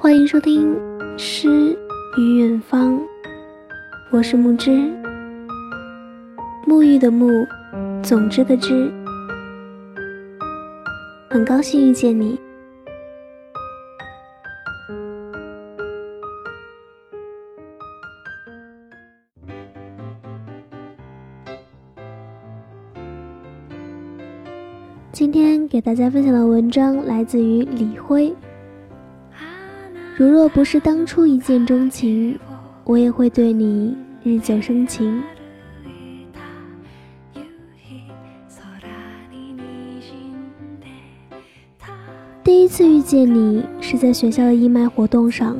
欢迎收听《诗与远方》，我是木之，沐浴的沐，总之的之，很高兴遇见你。今天给大家分享的文章来自于李辉。如若不是当初一见钟情，我也会对你日久生情。第一次遇见你是在学校的义卖活动上，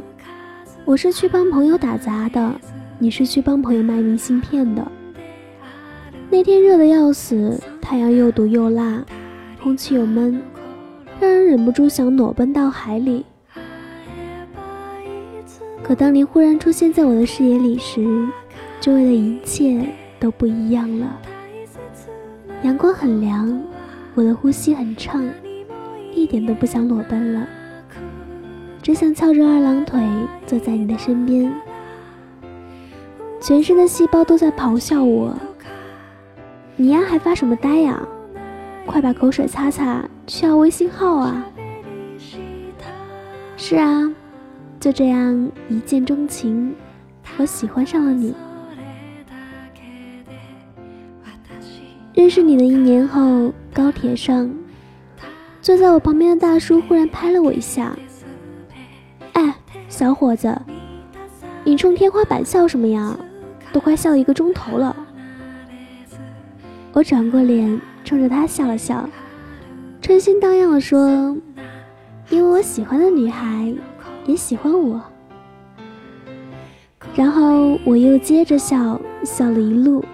我是去帮朋友打杂的，你是去帮朋友卖明信片的。那天热得要死，太阳又毒又辣，空气又闷，让人忍不住想裸奔到海里。可当你忽然出现在我的视野里时，周围的一切都不一样了。阳光很凉，我的呼吸很畅，一点都不想裸奔了，只想翘着二郎腿坐在你的身边。全身的细胞都在咆哮我：“你呀，还发什么呆呀？快把口水擦擦，去要微信号啊！”是啊。就这样一见钟情，我喜欢上了你。认识你的一年后，高铁上，坐在我旁边的大叔忽然拍了我一下：“哎，小伙子，你冲天花板笑什么呀？都快笑一个钟头了。”我转过脸，冲着他笑了笑，春心荡漾的说：“因为我喜欢的女孩。”也喜欢我，然后我又接着笑，笑了一路，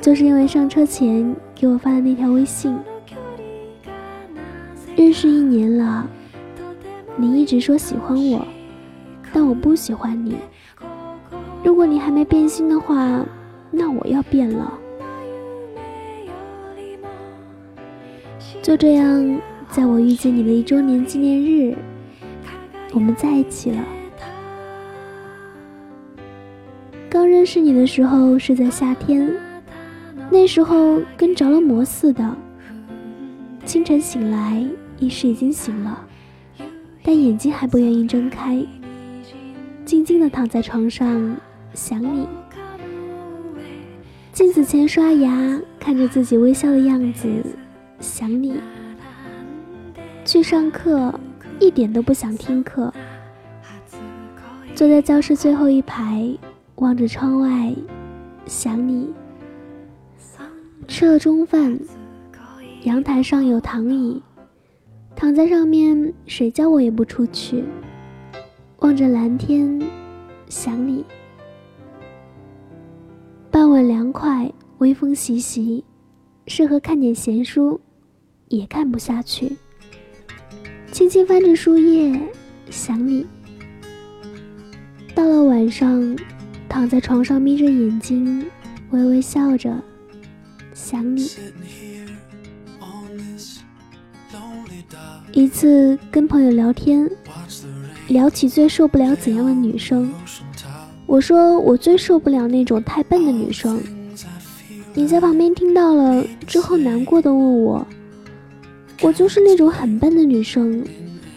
就是因为上车前给我发的那条微信。认识一年了，你一直说喜欢我，但我不喜欢你。如果你还没变心的话，那我要变了。就这样，在我遇见你的一周年纪念日。我们在一起了。刚认识你的时候是在夏天，那时候跟着了魔似的。清晨醒来，意识已经醒了，但眼睛还不愿意睁开，静静的躺在床上想你。镜子前刷牙，看着自己微笑的样子，想你。去上课。一点都不想听课，坐在教室最后一排，望着窗外，想你。吃了中饭，阳台上有躺椅，躺在上面，谁叫我也不出去。望着蓝天，想你。傍晚凉快，微风习习，适合看点闲书，也看不下去。轻轻翻着书页，想你。到了晚上，躺在床上眯着眼睛，微微笑着，想你。一次跟朋友聊天，聊起最受不了怎样的女生，我说我最受不了那种太笨的女生。你在旁边听到了之后，难过的问我。我就是那种很笨的女生，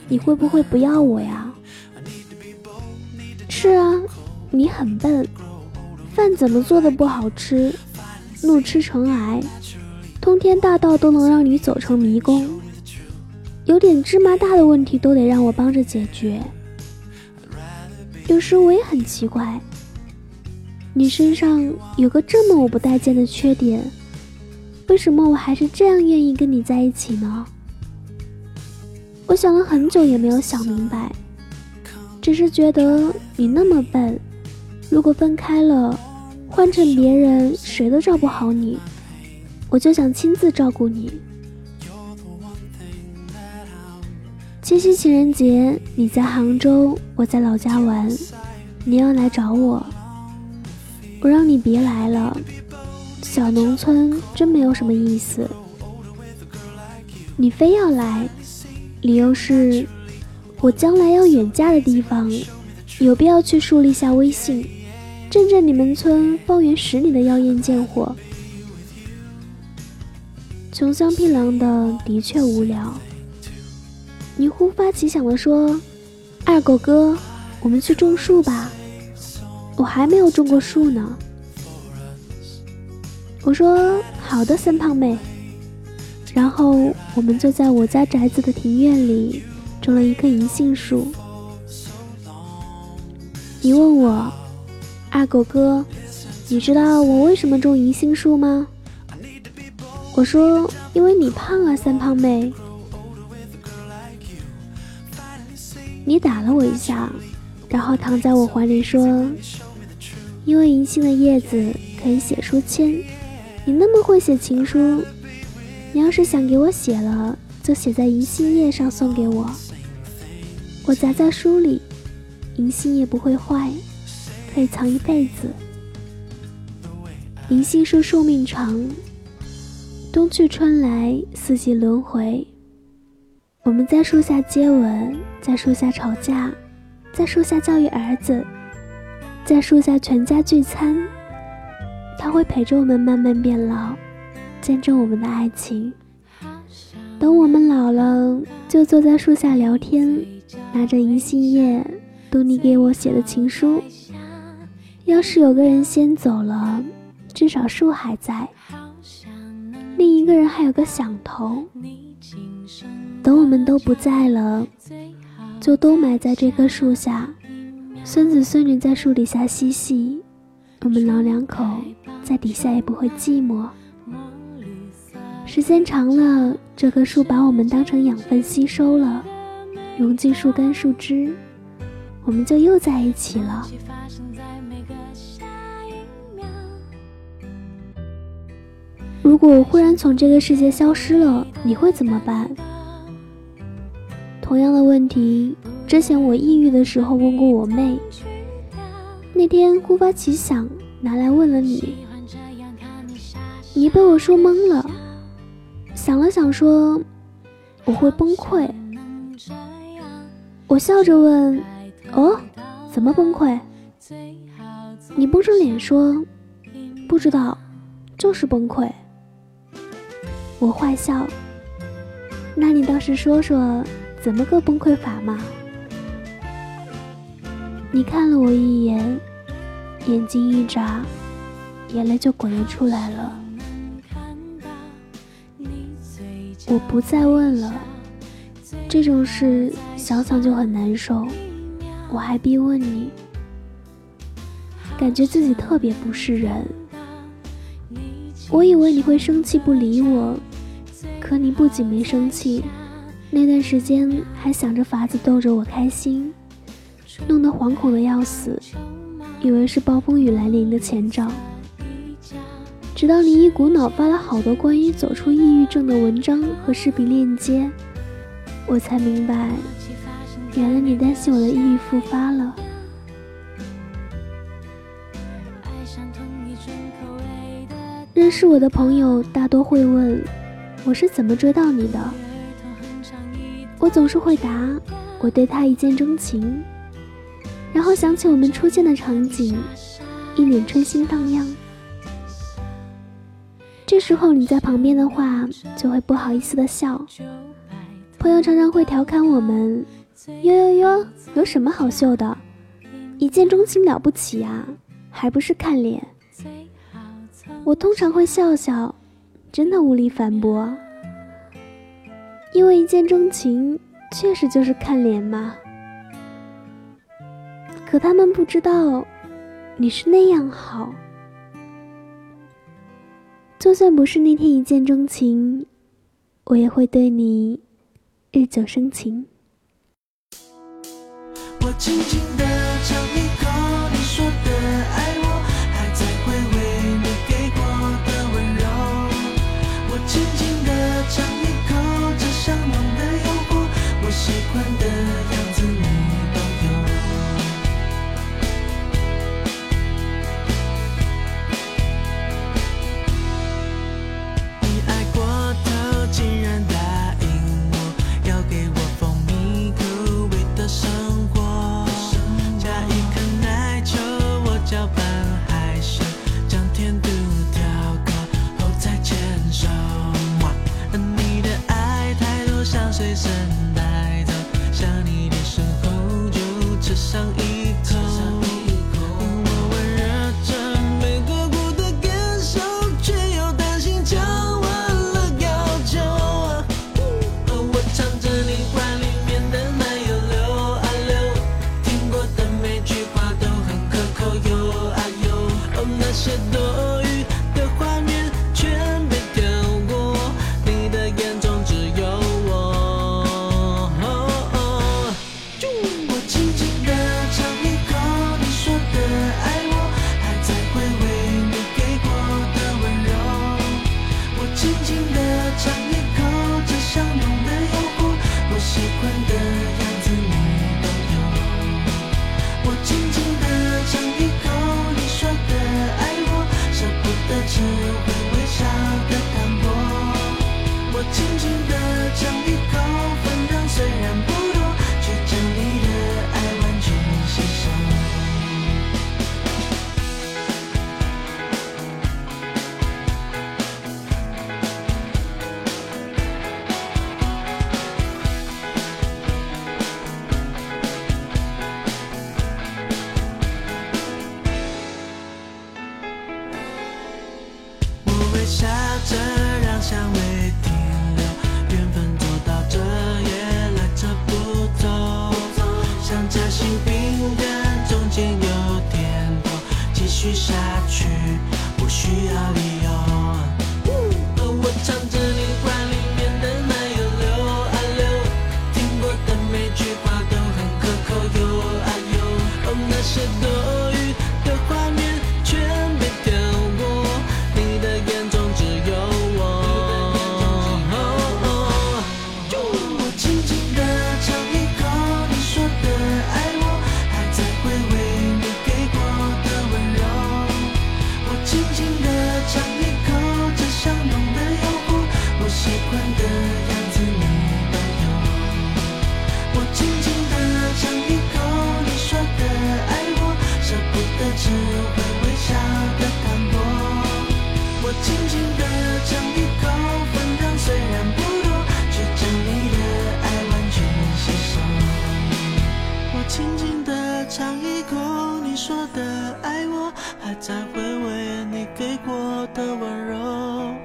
你会不会不要我呀？是啊，你很笨，饭怎么做的不好吃，怒吃成癌，通天大道都能让你走成迷宫，有点芝麻大的问题都得让我帮着解决。有时我也很奇怪，你身上有个这么我不待见的缺点。为什么我还是这样愿意跟你在一起呢？我想了很久也没有想明白，只是觉得你那么笨，如果分开了，换成别人谁都照不好你，我就想亲自照顾你。七夕情人节你在杭州，我在老家玩，你要来找我，我让你别来了。小农村真没有什么意思，你非要来，理由是我将来要远嫁的地方，有必要去树立下威信，镇镇你们村方圆十里的妖艳贱货。穷乡僻壤的的确无聊。你忽发奇想的说：“二狗哥，我们去种树吧。”我还没有种过树呢。我说：“好的，三胖妹。”然后我们就在我家宅子的庭院里种了一棵银杏树。你问我，二狗哥，你知道我为什么种银杏树吗？我说，因为你胖啊，三胖妹。你打了我一下，然后躺在我怀里说，因为银杏的叶子可以写书签，你那么会写情书。你要是想给我写了，就写在银杏叶上送给我，我夹在书里，银杏叶不会坏，可以藏一辈子。银杏树寿命长，冬去春来，四季轮回。我们在树下接吻，在树下吵架，在树下教育儿子，在树下全家聚餐。它会陪着我们慢慢变老。见证我们的爱情。等我们老了，就坐在树下聊天，拿着银杏叶读你给我写的情书。要是有个人先走了，至少树还在，另一个人还有个响头。等我们都不在了，就都埋在这棵树下，孙子孙女在树底下嬉戏，我们老两口在底下也不会寂寞。时间长了，这棵树把我们当成养分吸收了，融进树干树枝，我们就又在一起了。如果我忽然从这个世界消失了，你会怎么办？同样的问题，之前我抑郁的时候问过我妹，那天突发奇想，拿来问了你，你被我说懵了。想了想，说：“我会崩溃。”我笑着问：“哦，怎么崩溃？”你绷着脸说：“不知道，就是崩溃。”我坏笑：“那你倒是说说，怎么个崩溃法嘛？”你看了我一眼，眼睛一眨，眼泪就滚了出来了。我不再问了，这种事想想就很难受，我还逼问你，感觉自己特别不是人。我以为你会生气不理我，可你不仅没生气，那段时间还想着法子逗着我开心，弄得惶恐的要死，以为是暴风雨来临的前兆。直到你一股脑发了好多关于走出抑郁症的文章和视频链接，我才明白，原来你担心我的抑郁复发了。认识我的朋友大多会问，我是怎么追到你的？我总是会答，我对他一见钟情，然后想起我们初见的场景，一脸春心荡漾。这时候你在旁边的话，就会不好意思的笑。朋友常常会调侃我们：“哟哟哟，有什么好秀的？一见钟情了不起呀，还不是看脸？”我通常会笑笑，真的无力反驳，因为一见钟情确实就是看脸嘛。可他们不知道，你是那样好。就算不是那天一见钟情，我也会对你日久生情。我轻轻的尝一口带走想你的时候就吃上一口我温热着感受却又担心了要求我着你话里面的奶油溜啊溜听过的每句话都很可口啊那些多的爱我还在回味你给过的温柔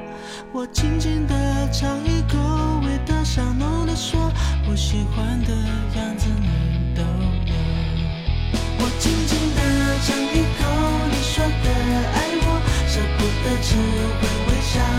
我轻轻地尝一口味道香浓的说我喜欢的样子你都有我轻轻地尝一口你说的爱我舍不得吃会微笑。